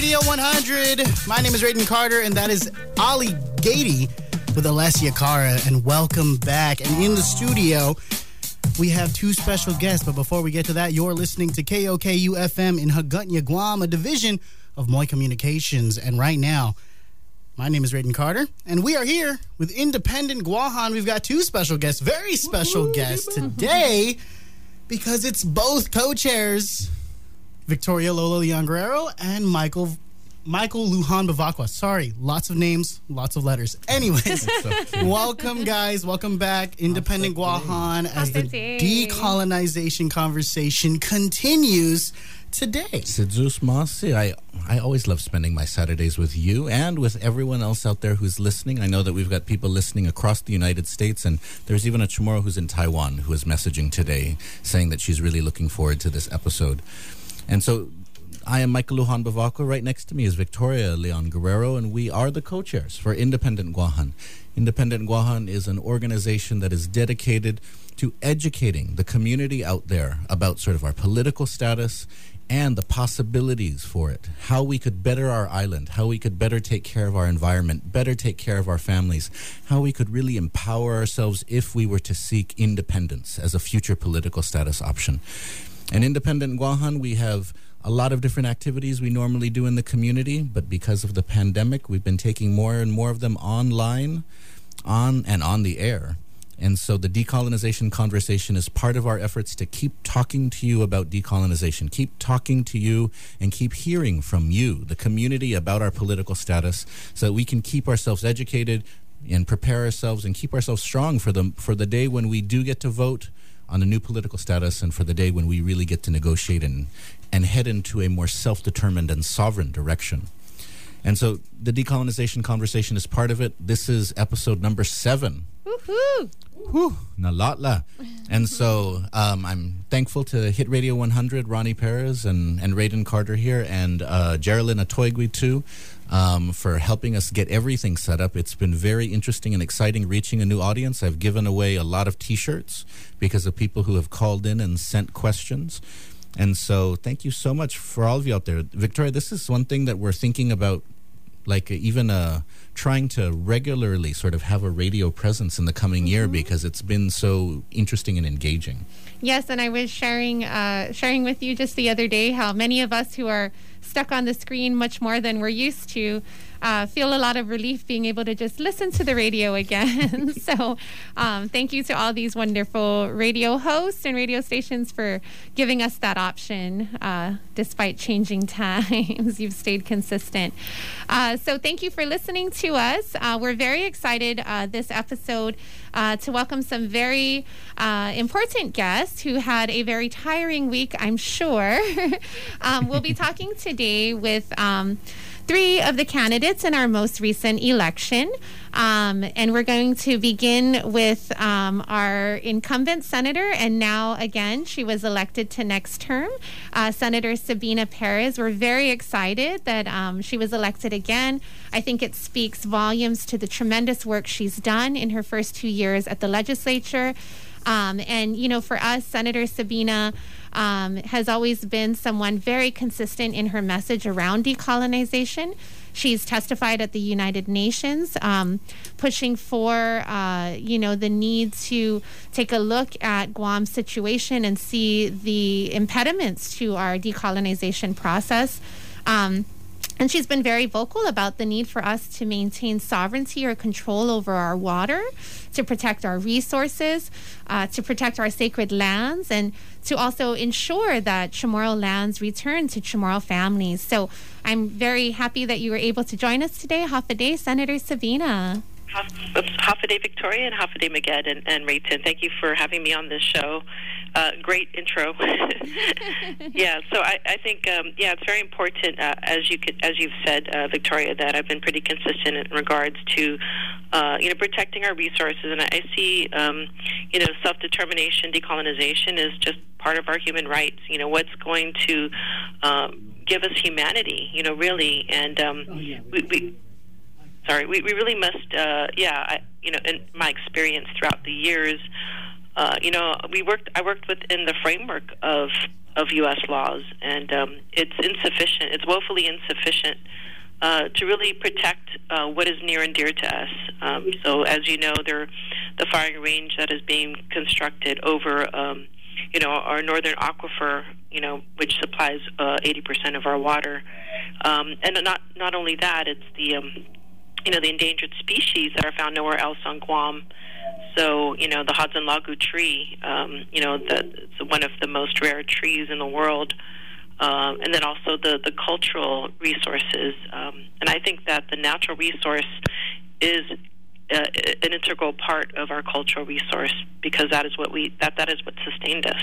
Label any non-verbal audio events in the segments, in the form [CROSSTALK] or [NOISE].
Radio 100. My name is Rayden Carter, and that is Ali Gatie with Alessia Cara. And welcome back. And in the studio, we have two special guests. But before we get to that, you're listening to KOKU FM in Hagåtña, Guam, a division of Moi Communications. And right now, my name is Rayden Carter, and we are here with Independent Guahan. We've got two special guests, very special guests today, because it's both co-chairs, Victoria Lola Leon Guerrero and Michael Michael Lujan Bevacqua. Sorry, lots of names, lots of letters. Anyways, [LAUGHS] welcome guys, welcome back, Independent Guahan, as the decolonization conversation continues today. Sidzus Masi, I I always love spending my Saturdays with you and with everyone else out there who's listening. I know that we've got people listening across the United States, and there's even a Chamorro who's in Taiwan who is messaging today saying that she's really looking forward to this episode. And so I am Michael Lujan Bevacqua. Right next to me is Victoria Leon Guerrero, and we are the co chairs for Independent Guahan. Independent Guahan is an organization that is dedicated to educating the community out there about sort of our political status and the possibilities for it, how we could better our island, how we could better take care of our environment, better take care of our families, how we could really empower ourselves if we were to seek independence as a future political status option. And Independent Guahan, we have a lot of different activities we normally do in the community, but because of the pandemic, we've been taking more and more of them online, on and on the air. And so the decolonization conversation is part of our efforts to keep talking to you about decolonization, keep talking to you and keep hearing from you, the community, about our political status so that we can keep ourselves educated and prepare ourselves and keep ourselves strong for the, for the day when we do get to vote on a new political status and for the day when we really get to negotiate and, and head into a more self determined and sovereign direction. And so the decolonization conversation is part of it. This is episode number seven. Woohoo! Whew, nalatla. And so um, I'm thankful to Hit Radio 100, Ronnie Perez and, and Rayden Carter here, and uh, Geraldine Atoigui too, um, for helping us get everything set up. It's been very interesting and exciting reaching a new audience. I've given away a lot of t shirts because of people who have called in and sent questions. And so thank you so much for all of you out there. Victoria, this is one thing that we're thinking about like even uh, trying to regularly sort of have a radio presence in the coming year Mm-hmm. because it's been so interesting and engaging. Yes, and I was sharing uh, sharing with you just the other day how many of us who are stuck on the screen much more than we're used to uh, feel a lot of relief being able to just listen to the radio again. [LAUGHS] so, um, thank you to all these wonderful radio hosts and radio stations for giving us that option uh, despite changing [LAUGHS] times. You've stayed consistent. Uh, so, thank you for listening to us. Uh, we're very excited uh, this episode uh, to welcome some very uh, important guests who had a very tiring week, I'm sure. [LAUGHS] um, we'll be talking today with. Um, three of the candidates in our most recent election. Um, and we're going to begin with um, our incumbent senator, and now again, she was elected to next term, uh, Senator Sabina Perez. We're very excited that um, she was elected again. I think it speaks volumes to the tremendous work she's done in her first two years at the legislature. Um, and, you know, for us, Senator Sabina um, has always been someone very consistent in her message around decolonization. She's testified at the United Nations, um, pushing for, uh, you know, the need to take a look at Guam's situation and see the impediments to our decolonization process. Um, and she's been very vocal about the need for us to maintain sovereignty or control over our water, to protect our resources, uh, to protect our sacred lands, and to also ensure that Chamorro lands return to Chamorro families. So I'm very happy that you were able to join us today. Half a day, Senator Sabina. Half, half a day, Victoria, and half a day, Maged and, and Rayden. Thank you for having me on this show. Uh, great intro. [LAUGHS] yeah, so I, I think um, yeah, it's very important uh, as you could, as you've said, uh, Victoria, that I've been pretty consistent in regards to uh, you know protecting our resources, and I, I see um, you know self determination, decolonization is just part of our human rights. You know what's going to um, give us humanity. You know really, and um, we. we sorry, we, we really must, uh, yeah, I, you know, in my experience throughout the years, uh, you know, we worked. I worked within the framework of of U.S. laws, and um, it's insufficient. It's woefully insufficient uh, to really protect uh, what is near and dear to us. Um, so, as you know, there, the firing range that is being constructed over, um, you know, our northern aquifer, you know, which supplies uh, 80% of our water, um, and not not only that, it's the, um, you know, the endangered species that are found nowhere else on Guam. So, you know, the Håyun Lågu tree, um, you know, the, it's one of the most rare trees in the world um, and then also the the cultural resources. Um, and I think that the natural resource is uh, an integral part of our cultural resource because that is what we that that is what sustained us.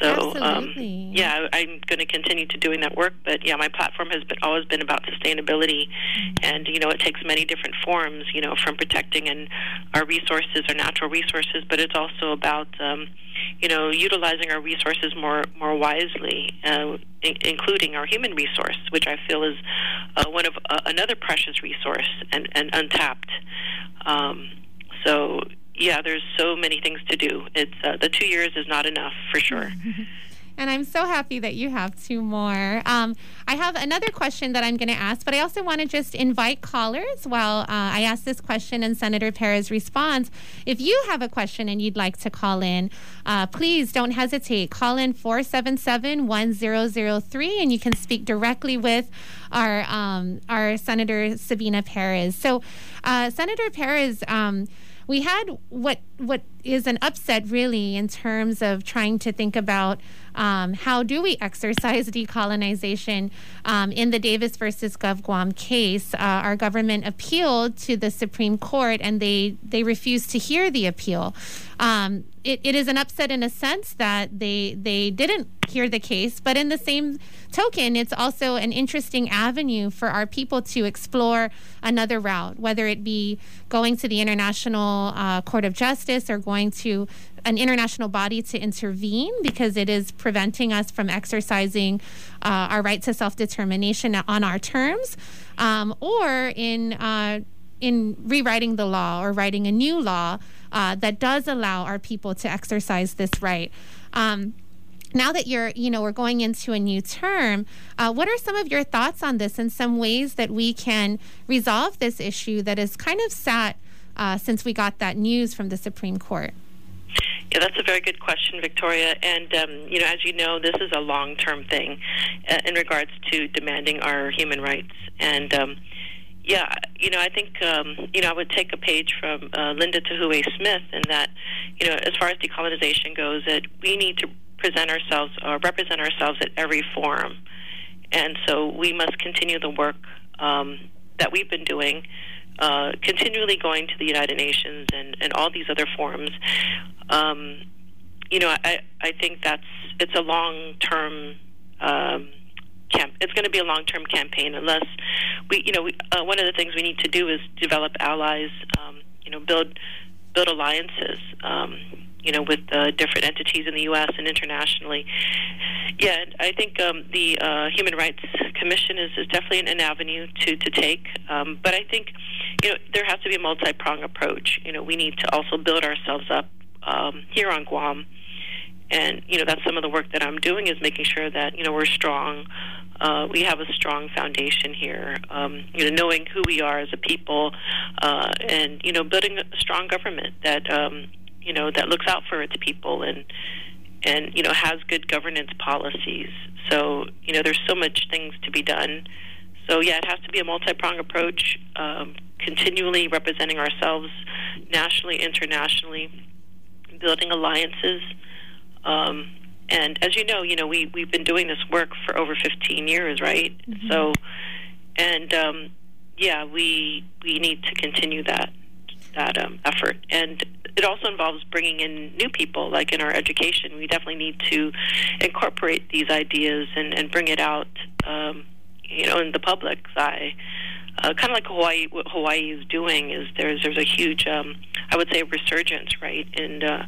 So um, yeah, I'm going to continue to doing that work. But yeah, my platform has been always been about sustainability, mm-hmm. and you know it takes many different forms. You know, from protecting and our resources, our natural resources, but it's also about um, you know utilizing our resources more more wisely, uh, I- including our human resource, which I feel is uh, one of uh, another precious resource and, and untapped. Um, so yeah, there's so many things to do. It's uh, the two years is not enough for sure. [LAUGHS] And I'm so happy that you have two more. Um, I have another question that I'm going to ask, but I also want to just invite callers while uh, I ask this question and Senator Perez responds. If you have a question and you'd like to call in, uh, please don't hesitate. Call in 477 1003 and you can speak directly with our, um, our Senator Sabina Perez. So, uh, Senator Perez, um, we had what what is an upset really in terms of trying to think about um, how do we exercise decolonization um, in the Davis versus Gov Guam case. Uh, our government appealed to the Supreme Court, and they they refused to hear the appeal. Um, it, it is an upset in a sense that they they didn't hear the case, but in the same token, it's also an interesting avenue for our people to explore another route, whether it be going to the International uh, Court of Justice or going to an international body to intervene because it is preventing us from exercising uh, our right to self determination on our terms, um, or in uh, in rewriting the law or writing a new law uh, that does allow our people to exercise this right. Um, now that you're, you know, we're going into a new term, uh, what are some of your thoughts on this and some ways that we can resolve this issue that has kind of sat uh, since we got that news from the Supreme Court? Yeah, that's a very good question, Victoria. And um, you know, as you know, this is a long-term thing uh, in regards to demanding our human rights. And um, yeah, you know, I think um, you know I would take a page from uh, Linda Tuhiwai Smith in that, you know, as far as decolonization goes, that we need to present ourselves or represent ourselves at every forum, and so we must continue the work um, that we've been doing. Uh, continually going to the United Nations and, and all these other forums, um, you know, I, I think that's it's a long term um, camp. It's going to be a long term campaign unless we, you know, we, uh, one of the things we need to do is develop allies. Um, you know, build build alliances. Um, you know, with uh, different entities in the U.S. and internationally. Yeah, I think um, the uh, Human Rights Commission is, is definitely an, an avenue to to take. Um, but I think, you know, there has to be a multi prong approach. You know, we need to also build ourselves up um, here on Guam. And you know that's some of the work that I'm doing is making sure that you know we're strong, uh, we have a strong foundation here. Um, you know, knowing who we are as a people, uh, and you know, building a strong government that um, you know that looks out for its people and and you know has good governance policies. So you know, there's so much things to be done. So yeah, it has to be a multi-pronged approach. Um, continually representing ourselves nationally, internationally, building alliances. Um, and as you know, you know we we've been doing this work for over 15 years, right? Mm-hmm. So, and um, yeah, we we need to continue that that um, effort, and it also involves bringing in new people. Like in our education, we definitely need to incorporate these ideas and and bring it out, um, you know, in the public's eye. Uh, kind of like Hawaii, what Hawaii is doing is there's there's a huge, um, I would say, resurgence, right, in uh,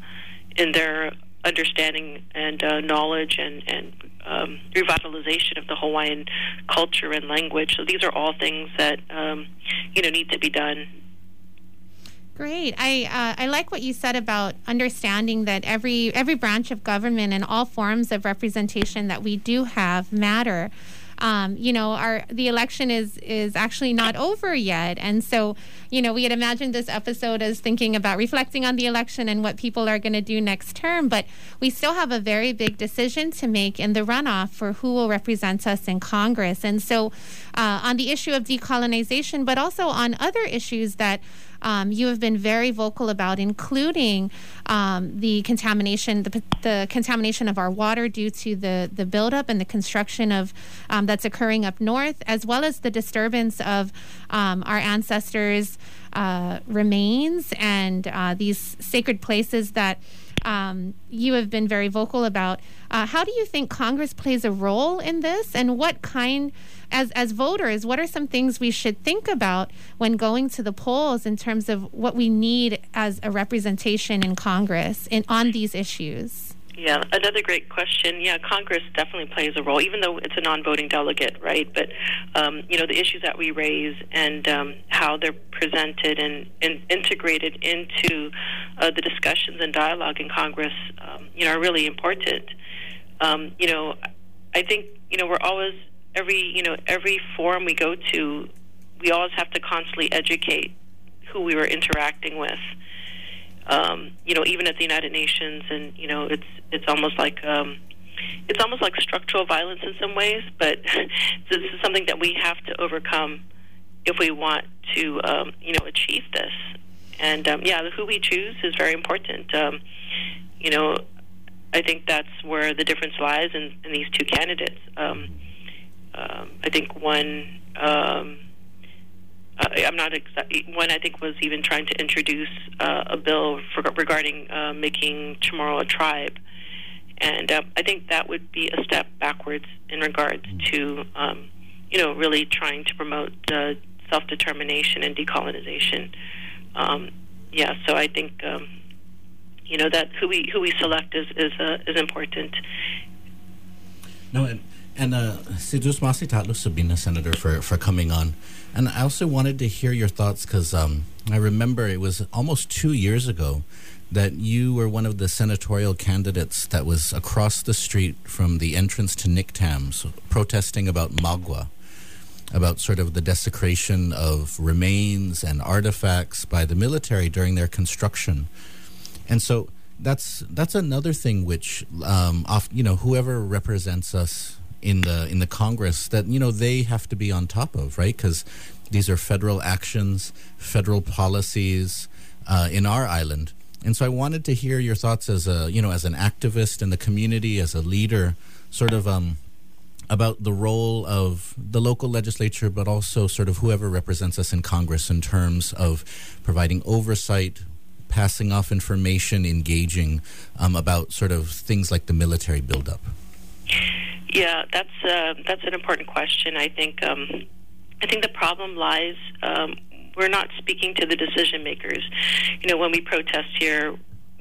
in their understanding and uh, knowledge and and um, revitalization of the Hawaiian culture and language. So these are all things that um, you know need to be done. Great. I uh, I like what you said about understanding that every every branch of government and all forms of representation that we do have matter. Um, you know, our the election is is actually not over yet, and so you know we had imagined this episode as thinking about reflecting on the election and what people are going to do next term, but we still have a very big decision to make in the runoff for who will represent us in Congress, and so uh, on the issue of decolonization, but also on other issues that um, you have been very vocal about, including um, the contamination, the, the, contamination of our water due to the the buildup and the construction of um, that's occurring up north, as well as the disturbance of um, our ancestors' uh, remains and uh, these sacred places that. Um, you have been very vocal about. Uh, how do you think Congress plays a role in this, and what kind as as voters, what are some things we should think about when going to the polls in terms of what we need as a representation in Congress in on these issues? Yeah, another great question. Yeah, Congress definitely plays a role, even though it's a non-voting delegate, right? But um, you know, the issues that we raise and um, how they're presented and, and integrated into uh, the discussions and dialogue in Congress, um, you know, are really important. Um, you know, I think you know we're always every you know every forum we go to, we always have to constantly educate who we were interacting with. Um, you know, even at the United Nations, and you know, it's it's almost like um, it's almost like structural violence in some ways, but [LAUGHS] this is something that we have to overcome if we want to, um, you know, achieve this. And um, yeah, who we choose is very important. Um, you know, I think that's where the difference lies in, in these two candidates. Um, um, I think one. Um, uh, I'm not exactly one. I think was even trying to introduce uh, a bill for, regarding uh, making Chamorro a tribe, and uh, I think that would be a step backwards in regards to, um, you know, really trying to promote uh, self determination and decolonization. Um, yeah, so I think um, you know that who we who we select is is uh, is important. No, and and uh, Sidus Masitatlu Sabina, Senator, for, for coming on. And I also wanted to hear your thoughts because um, I remember it was almost two years ago that you were one of the senatorial candidates that was across the street from the entrance to NCTAMS protesting about Magua, about sort of the desecration of remains and artifacts by the military during their construction. And so that's that's another thing which um, off, you know whoever represents us in the in the Congress that you know they have to be on top of, right? Because these are federal actions, federal policies uh, in our island. And so I wanted to hear your thoughts as a you know as an activist in the community, as a leader, sort of um, about the role of the local legislature, but also sort of whoever represents us in Congress in terms of providing oversight, passing off information, engaging um, about sort of things like the military buildup. Yeah, that's uh, that's an important question. I think um, I think the problem lies. Um, we're not speaking to the decision makers. You know, when we protest here,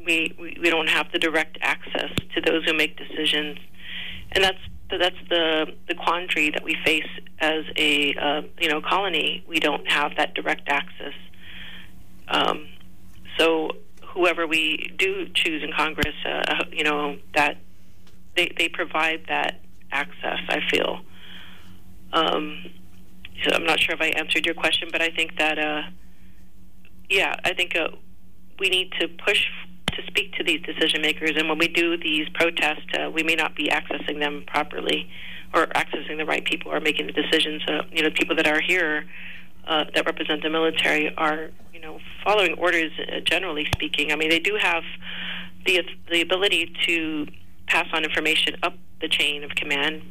we, we, we don't have the direct access to those who make decisions, and that's that's the the quandary that we face as a uh, you know colony. We don't have that direct access. Um, so whoever we do choose in Congress, uh, you know that they they provide that access. I feel. Um, so I'm not sure if I answered your question, but I think that, uh, yeah, I think uh, we need to push to speak to these decision makers, and when we do these protests, uh, we may not be accessing them properly, or accessing the right people, or making the decisions. Uh, you know, people that are here uh, that represent the military are, you know, following orders. Uh, generally speaking, I mean, they do have the the ability to pass on information up the chain of command.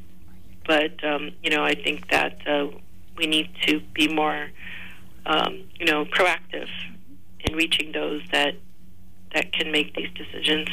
But um, you know, I think that uh, we need to be more, um, you know, proactive in reaching those that that can make these decisions.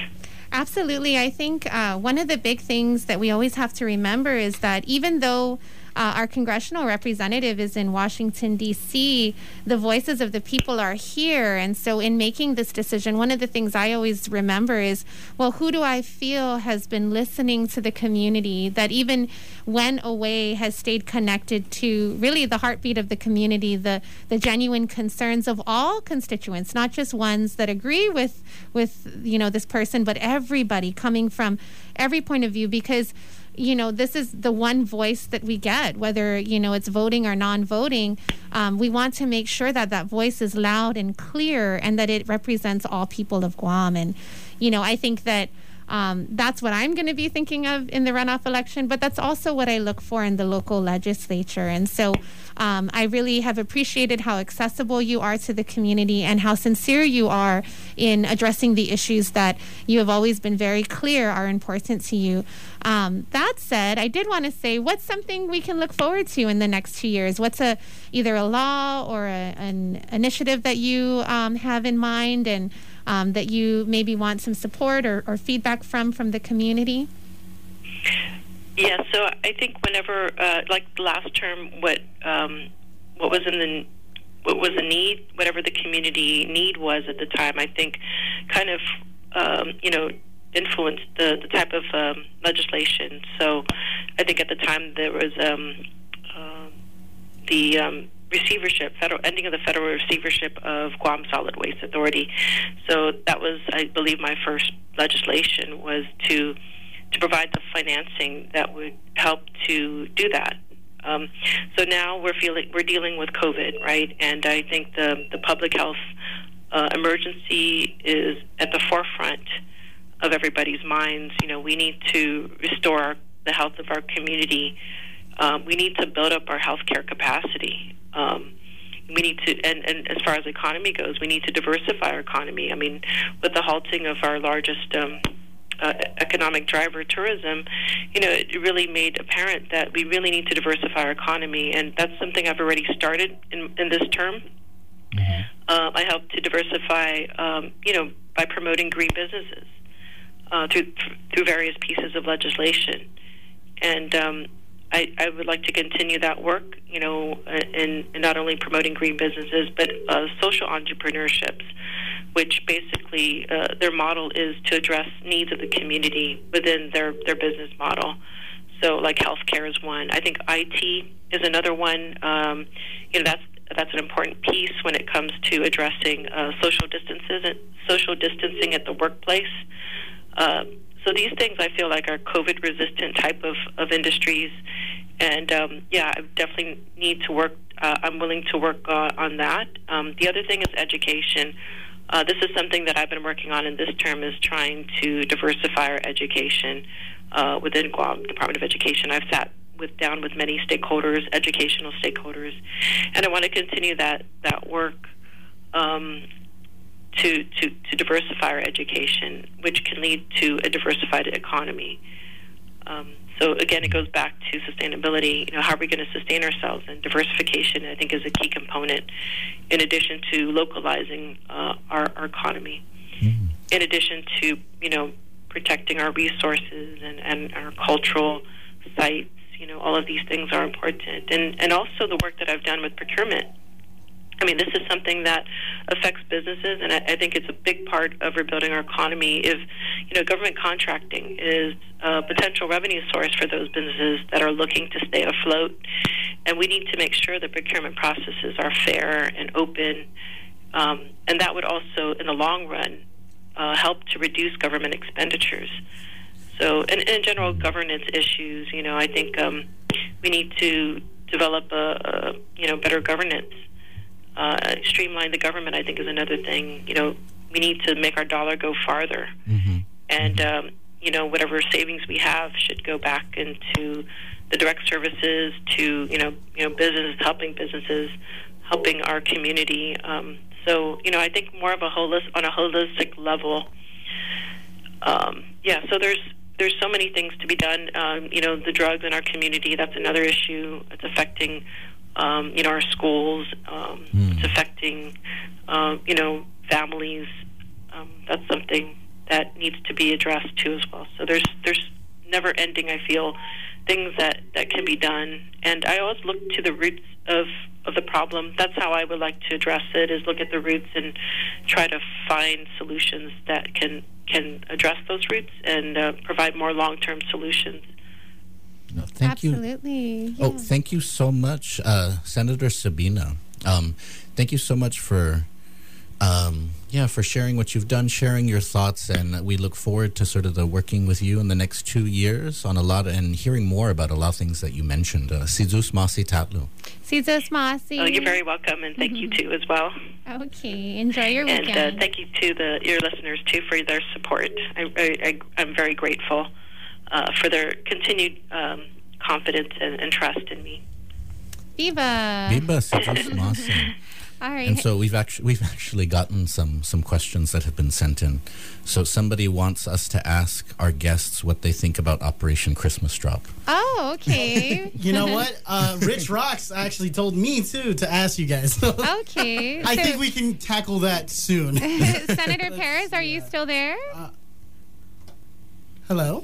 Absolutely, I think uh, one of the big things that we always have to remember is that even though uh, our congressional representative is in Washington, D.C., the voices of the people are here. And so, in making this decision, one of the things I always remember is well, who do I feel has been listening to the community that even went away has stayed connected to really the heartbeat of the community, the, the genuine concerns of all constituents, not just ones that agree with, with you know, this person, but everybody coming from every point of view because you know, this is the one voice that we get, whether, you know, it's voting or non voting. Um, we want to make sure that that voice is loud and clear and that it represents all people of Guam. And, you know, I think that um, that's what I'm going to be thinking of in the runoff election, but that's also what I look for in the local legislature. And so um, I really have appreciated how accessible you are to the community and how sincere you are in addressing the issues that you have always been very clear are important to you. Um, that said, I did want to say, what's something we can look forward to in the next two years? What's a either a law or a, an initiative that you um, have in mind and um, that you maybe want some support or, or feedback from from the community? Yeah, so I think whenever, uh, like last term, what um, what was in the what was the need, whatever the community need was at the time, I think, kind of um, you know influenced the the type of um, legislation. So I think at the time there was um, uh, the um, receivership, federal ending of the federal receivership of Guam Solid Waste Authority. So that was, I believe, my first legislation was to to provide the financing that would help to do that. Um, so now we're feeling we're dealing with COVID, right? And I think the the public health uh, emergency is at the forefront of everybody's minds. You know, we need to restore the health of our community. Um, we need to build up our healthcare capacity. Um, we need to, and, and as far as the economy goes, we need to diversify our economy. I mean, with the halting of our largest um, uh, economic driver, tourism, you know, it really made apparent that we really need to diversify our economy, and that's something I've already started in, in this term. Mm-hmm. Uh, I help to diversify, um, you know, by promoting green businesses uh, through through various pieces of legislation, and um, I, I would like to continue that work, you know, in, in not only promoting green businesses, but uh, social entrepreneurships, which basically uh, their model is to address needs of the community within their, their business model. So, like healthcare is one. I think IT is another one. Um, you know, that's that's an important piece when it comes to addressing uh, social distances, and social distancing at the workplace. Uh, so these things I feel like are COVID resistant type of, of industries. And um, yeah, I definitely need to work. Uh, I'm willing to work uh, on that. Um, the other thing is education. Uh, this is something that I've been working on in this term is trying to diversify our education uh, within Guam Department of Education. I've sat with down with many stakeholders, educational stakeholders, and I want to continue that that work. Um, to, to, to diversify our education, which can lead to a diversified economy. Um, so again, it goes back to sustainability. You know, how are we going to sustain ourselves? And diversification, I think, is a key component. In addition to localizing uh, our, our economy, mm. in addition to you know protecting our resources and, and our cultural sites, you know, all of these things are important. And and also the work that I've done with procurement I mean, this is something that affects businesses, and I, I think it's a big part of rebuilding our economy. If you know, government contracting is a potential revenue source for those businesses that are looking to stay afloat, and we need to make sure the procurement processes are fair and open, um, and that would also, in the long run, uh, help to reduce government expenditures. So, and, in general governance issues, you know, I think um, we need to develop a, a you know better governance uh, streamline the government, I think, is another thing. You know, we need to make our dollar go farther, mm-hmm. and mm-hmm. Um, you know, whatever savings we have should go back into the direct services to you know, you know, businesses helping businesses, helping our community. Um, so you know, I think more of a holistic on a holistic level. Um, yeah, so there's there's so many things to be done. Um, you know, the drugs in our community, that's another issue. It's affecting um, you know, our schools. Um, mm. It's affecting, uh, you know, families. Um, that's something that needs to be addressed too as well. So there's there's never ending. I feel things that, that can be done. And I always look to the roots of, of the problem. That's how I would like to address it, is look at the roots and try to find solutions that can, can address those roots and uh, provide more long-term solutions. No, thank Absolutely. you. Yeah. Oh, thank you so much, uh, Senator Sabina. Um, thank you so much for, um, yeah, for sharing what you've done, sharing your thoughts, and we look forward to sort of the working with you in the next two years on a lot and hearing more about a lot of things that you mentioned. Uh, Sidzus Masi Tatlu. Sidzus Masi. Oh, you're very welcome, and thank you too as well. Okay. Enjoy your And weekend. uh, thank you to the your listeners too for their support. I, I, I, I'm very grateful uh, for their continued um, confidence and, and trust in me. Viva. Viva, [LAUGHS] Sidzus All right. And so we've actually we've actually gotten some some questions that have been sent in. So somebody wants us to ask our guests what they think about Operation Christmas Drop. oh, okay. [LAUGHS] You know what? Uh, Rich Rocks actually told me too to ask you guys. [LAUGHS] okay. I So- think we can tackle that soon. Senator Perez, are you still there? Hello.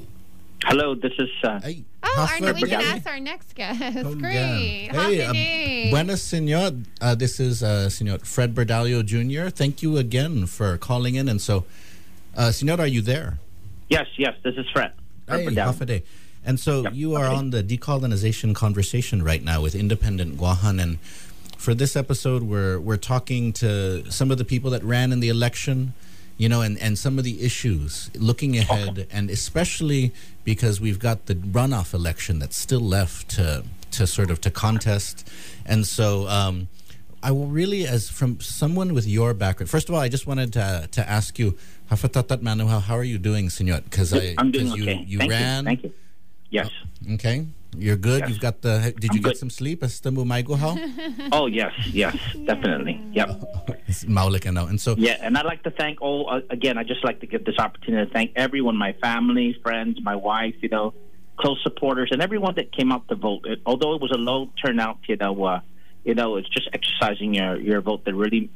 Hello, this is uh, Hey, Oh, Hafer our, we can ask our next guest. Oh, Great. yeah. Hey, Happy um, buenas, senor. Uh, this is uh, senor Fred Bordallo Jr. Thank you again for calling in. And so, uh, senor, are you there? yes, yes, this is Fred. Hey, Fred Berdal. half a day. And so Yep, you are okay. on the decolonization conversation right now with Independent Guahan. And for this episode, we're we're talking to some of the people that ran in the election, you know, and, and some of the issues looking ahead, and especially because we've got the runoff election that's still left to to sort of to contest. And so um, I will really, as from someone with your background, first of all, I just wanted to to ask you, Hafatatat how, are you doing, senor? Because I I'm doing 'cause you, okay. you Thank ran. you. Thank you. Yes. Okay, you're good. Yes. You've got the. Did I'm you get good. some sleep? Hasta bumaigo how? [LAUGHS] Oh, yes, yes, definitely. Yep. [LAUGHS] It's Maulik and now. And so, Yeah, and I'd like to thank all, uh, again, I'd just like to give this opportunity to thank everyone, my family, friends, my wife, you know, close supporters, and everyone that came out to vote. It, although it was a low turnout, you know, uh, you know, it's just exercising your, your vote that really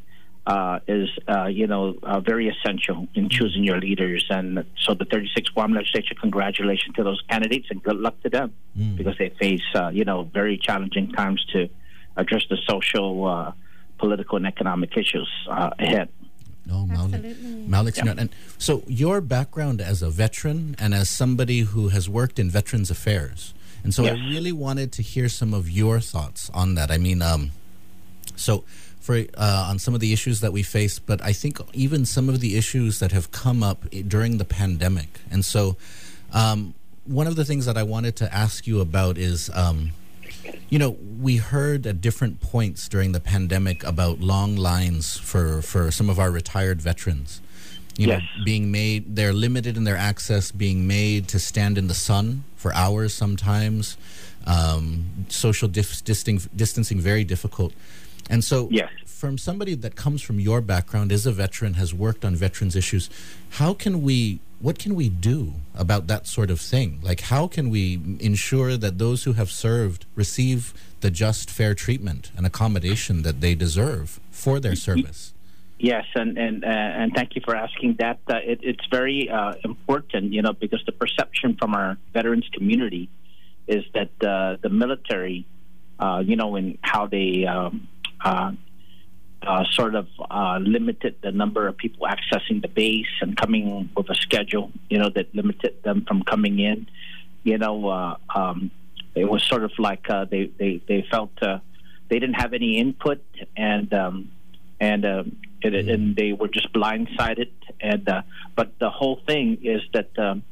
uh, is, uh, you know, uh, very essential in choosing your leaders. And so the 36 Guam legislature, congratulations to those candidates and good luck to them because they face, uh, you know, very challenging times to address the social, uh, political, and economic issues uh, ahead. no, Maulik. Absolutely. Maulik's not. And so, your background as a veteran and as somebody who has worked in Veterans Affairs, and so Yes. I really wanted to hear some of your thoughts on that. I mean, um, so for uh, on some of the issues that we face, but I think even some of the issues that have come up during the pandemic. And so, um, one of the things that I wanted to ask you about is, um, you know, we heard at different points during the pandemic about long lines for for some of our retired veterans. You Yes. know, being made, they're limited in their access, being made to stand in the sun for hours sometimes, um, social distancing very difficult. And so, Yes. from somebody that comes from your background, is a veteran, has worked on veterans issues, how can we, what can we do about that sort of thing? Like, how can we ensure that those who have served receive the just, fair treatment and accommodation that they deserve for their service? Yes, and and uh, and thank you for asking that. Uh, it, it's very uh, important, you know, because the perception from our veterans community is that uh, the military, uh, you know, in how they um, sort of uh, limited the number of people accessing the base and coming with a schedule, you know, that limited them from coming in. You know, uh, um, it was sort of like uh, they, they they felt uh, they didn't have any input and. Um, and um, and, and they were just blindsided. And uh, but the whole thing is that um,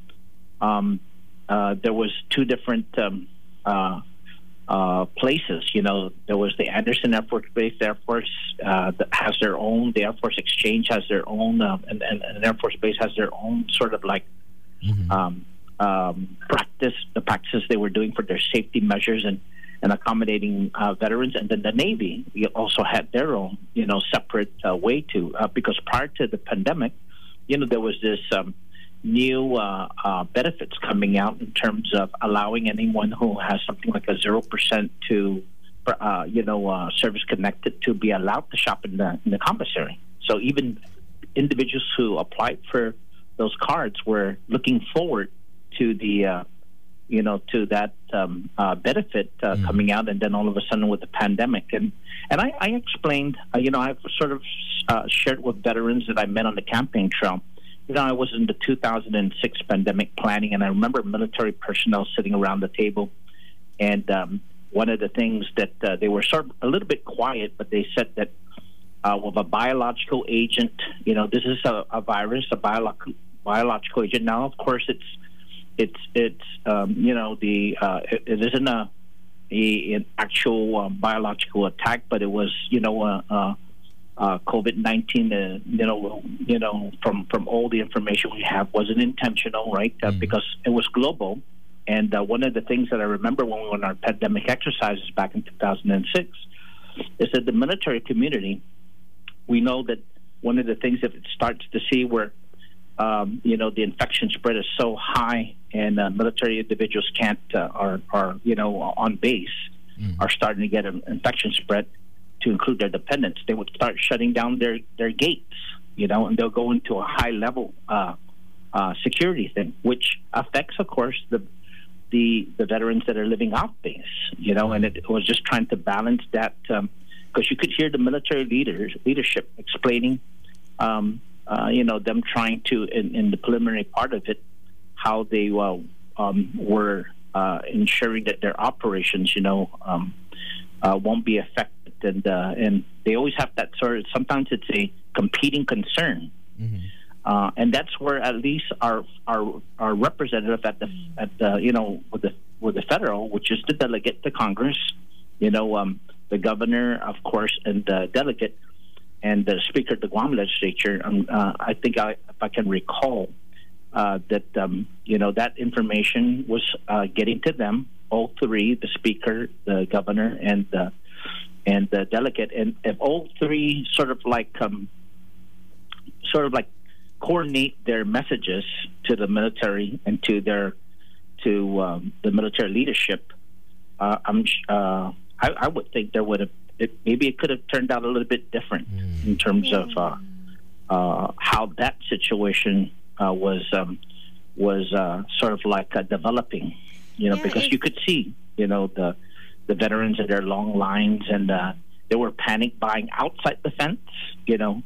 um, uh, there was two different um, uh, places. You know, there was the Andersen Air Force Base. The Air Force uh, that has their own. The Air Force Exchange has their own, uh, and, and, and Air Force Base has their own sort of like um, um, practice. The practices they were doing for their safety measures and and accommodating uh, veterans, and then the Navy we also had their own, you know, separate uh, way to uh, because prior to the pandemic, you know, there was this um, new uh, uh, benefits coming out in terms of allowing anyone who has something like a zero percent to, uh, you know, uh, service connected to be allowed to shop in the in the commissary. So even individuals who applied for those cards were looking forward to the uh, you know, to that um, uh, benefit uh, mm. coming out, and then all of a sudden with the pandemic, and and I, I explained, uh, you know, I've sort of uh, shared with veterans that I met on the campaign trail. You know, I was in the 2006 pandemic planning, and I remember military personnel sitting around the table, and um, one of the things that uh, they were sort of a little bit quiet, but they said that uh, with a biological agent, you know, this is a, a virus, a biological biological agent. Now, of course, it's it's it's um, you know the uh, it, it isn't a, a an actual uh, biological attack, but it was you know uh, uh, uh COVID nineteen. Uh, you know you know from from all the information we have wasn't intentional, right? Uh, mm-hmm. Because it was global. And uh, one of the things that I remember when we were on our pandemic exercises back in 2006 is that the military community, we know that one of the things that it starts to see where um, you know, the infection spread is so high, and uh, military individuals can't uh, are are you know on base mm. are starting to get an infection spread to include their dependents. They would start shutting down their their gates, you know, and they'll go into a high level uh, uh, security thing, which affects, of course, the the the veterans that are living off base, you know, and it was just trying to balance that because um, you could hear the military leaders leadership explaining. Um, uh, you know, them trying to, in, in, the preliminary part of it, how they uh, um, were uh, ensuring that their operations, you know, um, uh, won't be affected. And, uh, and they always have that sort of, sometimes it's a competing concern. Mm-hmm. Uh, and that's where at least our, our, our representative at the, at the, you know, with the, with the federal, which is the delegate to Congress, you know, um, the governor, of course, and the delegate, and the Speaker of the Guam Legislature. Um, uh, I think I, if I can recall uh, that um, you know that information was uh, getting to them, all three: the Speaker, the Governor, and the and the delegate. And if all three sort of like um, sort of like coordinate their messages to the military and to their to um, the military leadership, uh, I'm uh, I, I would think there would have it, maybe it could have turned out a little bit different mm. in terms yeah. of uh, uh, how that situation uh, was um, was uh, sort of like uh, developing. You know, yeah, because you could see, you know, the the veterans and their long lines, and uh, they were panic buying outside the fence. You know,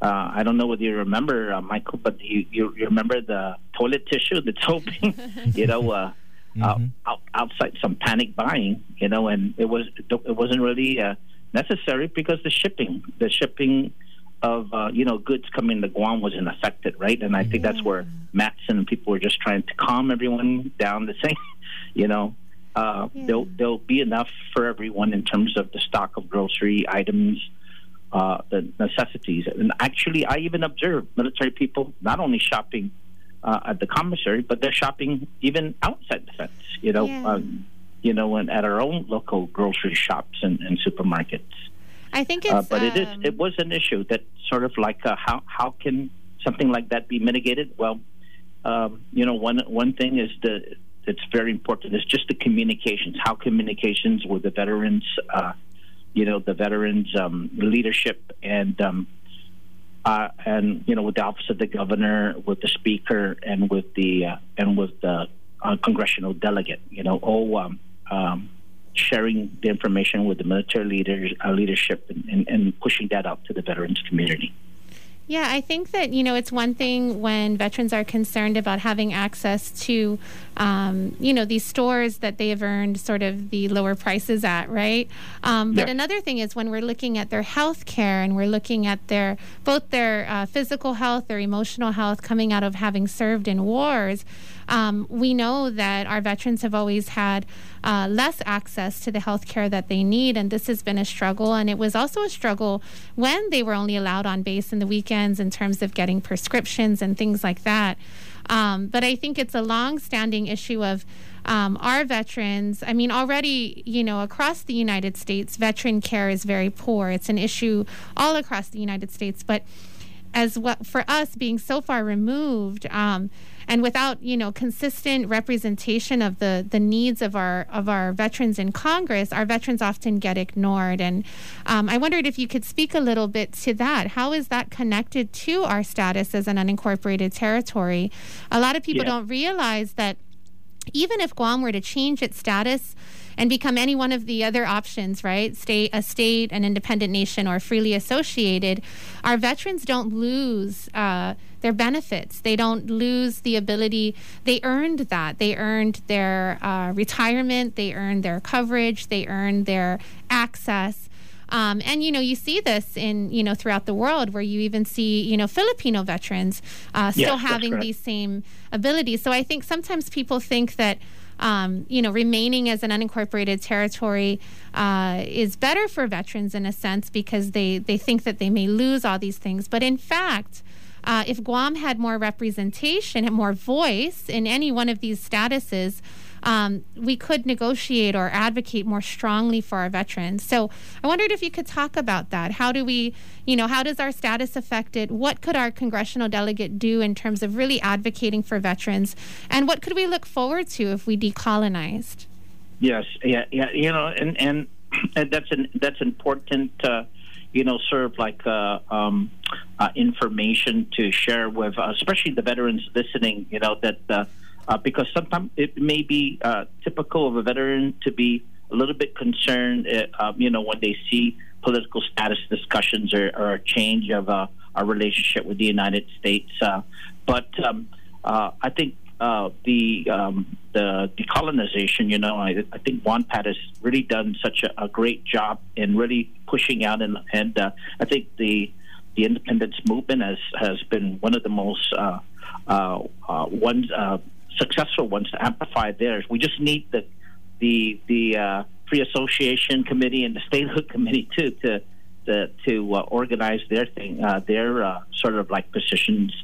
uh, I don't know whether you remember, uh, Michael, but you, you, you remember the toilet tissue, the [LAUGHS] soaping, you know, uh, mm-hmm. out, outside some panic buying, you know, and it was it wasn't really uh, necessary because the shipping, the shipping of uh, you know goods coming to Guam wasn't affected, right? And I think that's where Matson and people were just trying to calm everyone down to say, [LAUGHS] you know, uh, yeah. there'll there'll be enough for everyone in terms of the stock of grocery items, uh, the necessities. And actually, I even observed military people not only shopping uh, at the commissary, but they're shopping even outside the fence. You know, yeah. um, you know, and at our own local grocery shops and, and supermarkets. I think uh, it's. Uh, but um, it is. It was an issue that sort of like uh, how how can something like that be mitigated? Well, um, you know, one one thing is the it's very important is just the communications. How communications with the veterans, uh, you know, the veterans um, leadership and. Um, uh, and you know, with the office of the governor, with the speaker, and with the uh, and with the uh, congressional delegate, you know, all um, um, sharing the information with the military leaders, uh, leadership, and, and, and pushing that out to the veterans community. Yeah, I think that, you know, it's one thing when veterans are concerned about having access to, um, you know, these stores that they have earned sort of the lower prices at, right? Um, but yeah. another thing is when we're looking at their health care and we're looking at their, both their uh, physical health, their emotional health coming out of having served in wars, um, we know that our veterans have always had uh, less access to the health care that they need, and this has been a struggle. And it was also a struggle when they were only allowed on base in the weekends in terms of getting prescriptions and things like that. Um, but I think it's a long-standing issue of um, our veterans. I mean, already, you know, across the United States, veteran care is very poor. It's an issue all across the United States, but as what for us being so far removed um, and without you know consistent representation of the the needs of our of our veterans in Congress, our veterans often get ignored. And um, I wondered if you could speak a little bit to that. How is that connected to our status as an unincorporated territory? A lot of people yeah. don't realize that even if Guam were to change its status and become any one of the other options, right? State, a state, an independent nation, or freely associated, our veterans don't lose uh, their benefits. They don't lose the ability. They earned that. They earned their uh, retirement. They earned their coverage. They earned their access. Um, and you know, you see this in you know throughout the world, where you even see you know Filipino veterans uh, still yes, having these same abilities. So I think sometimes people think that um, you know, remaining as an unincorporated territory uh, is better for veterans in a sense because they, they think that they may lose all these things. But in fact, uh, if Guam had more representation and more voice in any one of these statuses, um, we could negotiate or advocate more strongly for our veterans. So I wondered if you could talk about that. How do we, you know, how does our status affect it? What could our congressional delegate do in terms of really advocating for veterans? And what could we look forward to if we decolonized? Yes, yeah, yeah, you know, and and, [CLEARS THROAT] and that's an that's important. Uh, you know, sort of like uh, um, uh, information to share with, uh, especially the veterans listening. You know that uh, because sometimes it may be uh, typical of a veteran to be a little bit concerned, uh, um, you know, when they see political status discussions or, or a change of uh, our relationship with the United States. Uh, but um, uh, I think uh, the um, the decolonization, you know, I, I think WANPAT has really done such a, a great job in really pushing out, and and I think the the independence movement has has been one of the most uh, uh, uh, successful ones to amplify theirs. We just need the the the uh, free association committee and the statehood [LAUGHS] committee too to to, to uh, organize their thing, uh, their uh, sort of like positions.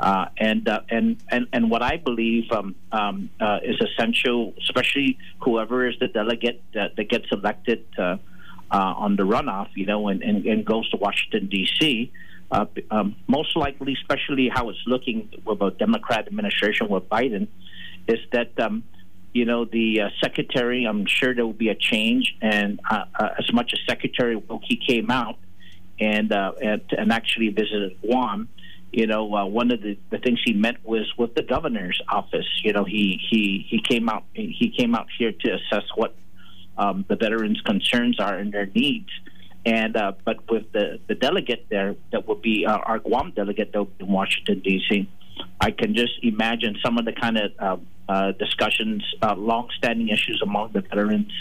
Uh, and, uh, and and and what I believe um, um, is essential, especially whoever is the delegate that, that gets elected on the runoff, you know, and, and, and goes to Washington D.C. Uh, um, most likely, especially how it's looking with a Democrat administration with Biden, is that um, you know the uh, secretary. I'm sure there will be a change, and uh, uh, as much as Secretary Wilkie came out and uh, and, and actually visited Guam, you know, uh, one of the, the things he met was with the governor's office. You know, he he he came out he came out here to assess what um, the veterans' concerns are and their needs. And uh, but with the, the delegate there, that will be uh, our Guam delegate that will be in Washington D.C. I can just imagine some of the kind of uh, uh, discussions, uh, long-standing issues among the veterans.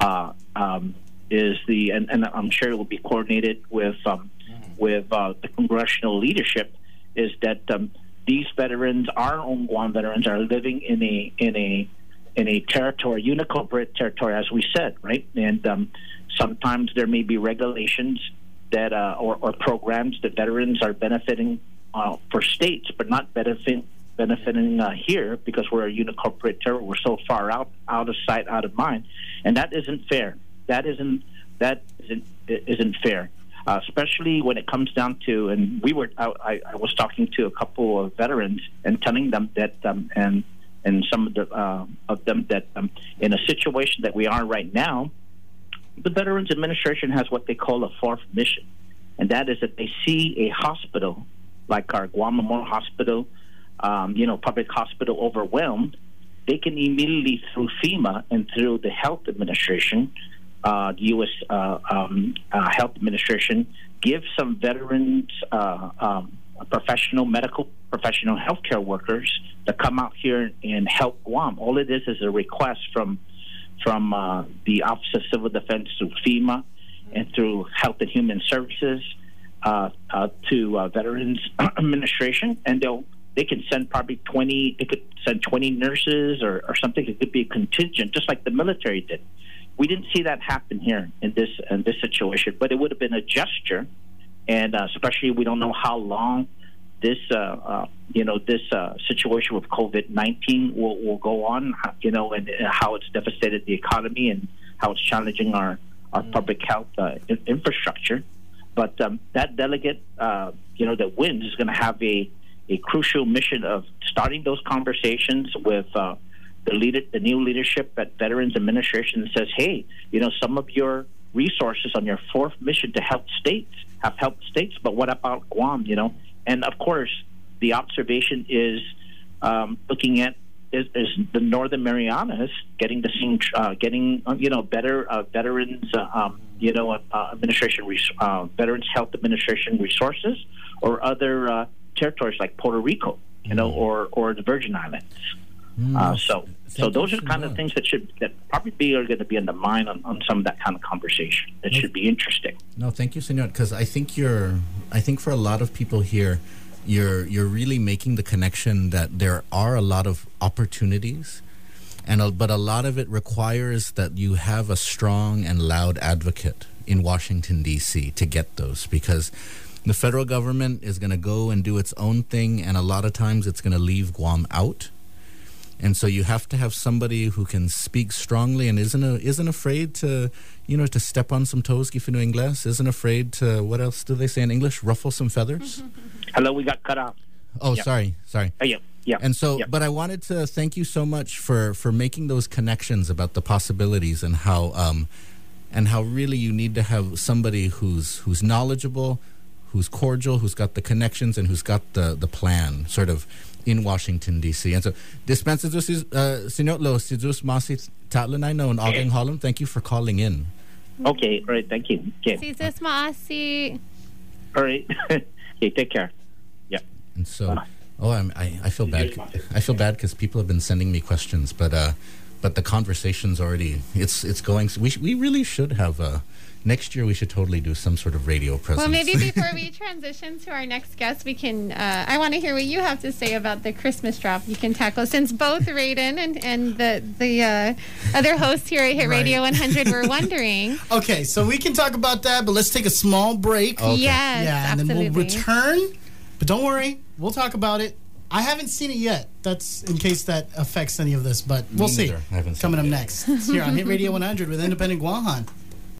Uh, um, is the and, and, I'm sure it will be coordinated with um, with uh, the congressional leadership. Is that um, these veterans, our own Guam veterans, are living in a in a in a territory, unincorporated territory, as we said, right? And um, sometimes there may be regulations that uh, or, or, programs that veterans are benefiting uh, for states, but not benefiting benefiting uh, here because we're a unincorporated territory. We're so far out, out of sight, out of mind, and that isn't fair. That isn't that isn't isn't fair. Uh, especially when it comes down to, and we were, I, I, was talking to a couple of veterans and telling them that, um, and and some of the uh, of them that um, in a situation that we are right now, the Veterans Administration has what they call a fourth mission, and that is that they see a hospital like our Guam Memorial Hospital, um, you know, public hospital overwhelmed, they can immediately through FEMA and through the Health Administration, uh, the U.S. Uh, um, uh, Health Administration, give some veterans uh, um, professional medical professional healthcare workers to come out here and help Guam. All it is is a request from from uh, the Office of Civil Defense through FEMA and through Health and Human Services uh, uh, to uh, Veterans [CLEARS THROAT] Administration, and they'll they can send probably 20 they could send 20 nurses or, or something. It could be a contingent just like the military did. We didn't see that happen here in this in this situation but it would have been a gesture and uh, especially we don't know how long this uh, uh, you know this uh, situation with COVID nineteen will, will go on, you know, and, and, how it's devastated the economy and how it's challenging our our mm. public health uh, infrastructure. But um, that delegate, uh, you know, that wins is going to have a a crucial mission of starting those conversations with. Uh, the leader, the new leadership at Veterans Administration says, "Hey, you know, some of your resources on your fourth mission to help states have helped states, but what about Guam? You know, and of course, the observation is um, looking at is, is the Northern Marianas getting the same, uh, getting uh, you know better uh, veterans, uh, um, you know, uh, administration, res- uh, Veterans Health Administration resources, or other uh, territories like Puerto Rico, you know, or or the Virgin Islands. Uh, so, so Thank those are so kind of things that should that probably are going to be in the mind on, on some of that kind of conversation. That should be interesting. No, thank you, Senor. Because I think you're, I think for a lot of people here, you're you're really making the connection that there are a lot of opportunities, and a, but a lot of it requires that you have a strong and loud advocate in Washington D.C. to get those because. The federal government is going to go and do its own thing, and a lot of times it's going to leave Guam out. And so you have to have somebody who can speak strongly and isn't a, isn't afraid to, you know, to step on some toes, if you know English, isn't afraid to, what else do they say in English? Ruffle some feathers? [LAUGHS] Hello, we got cut off. Oh, Yeah. sorry, sorry. Oh, yeah, yeah. And so, yeah. but I wanted to thank you so much for for making those connections about the possibilities and how um, and how really you need to have somebody who's who's knowledgeable, who's cordial, who's got the connections, and who's got the the plan, sort of in Washington D.C. And so, dispensa dus uh, Senor Lo, si dus masi tatlanay no and Agang Holland. Thank you for calling in. okay, all right, thank you. Okay, Si Sis Maasi. all right. [LAUGHS] okay, take care. Yeah. And so, oh, I'm, I I feel bad. I feel bad because people have been sending me questions, but uh, but the conversation's already it's it's going. We sh- we really should have uh, next year. We should totally do some sort of radio presence. Well, maybe [LAUGHS] before we transition to our next guest, we can. Uh, I want to hear what you have to say about the Christmas drop. You can tackle since both Rayden and and the the uh, other hosts here at Hit Right. Radio 100 were [LAUGHS] wondering. Okay, so we can talk about that, but let's take a small break. Okay. Yes, yeah, and absolutely. then we'll return. But don't worry, we'll talk about it. I haven't seen it yet. That's in case that affects any of this, but we'll see. I haven't seen Coming it up yet. next. It's here on Hit Radio 100 with Independent Guahan.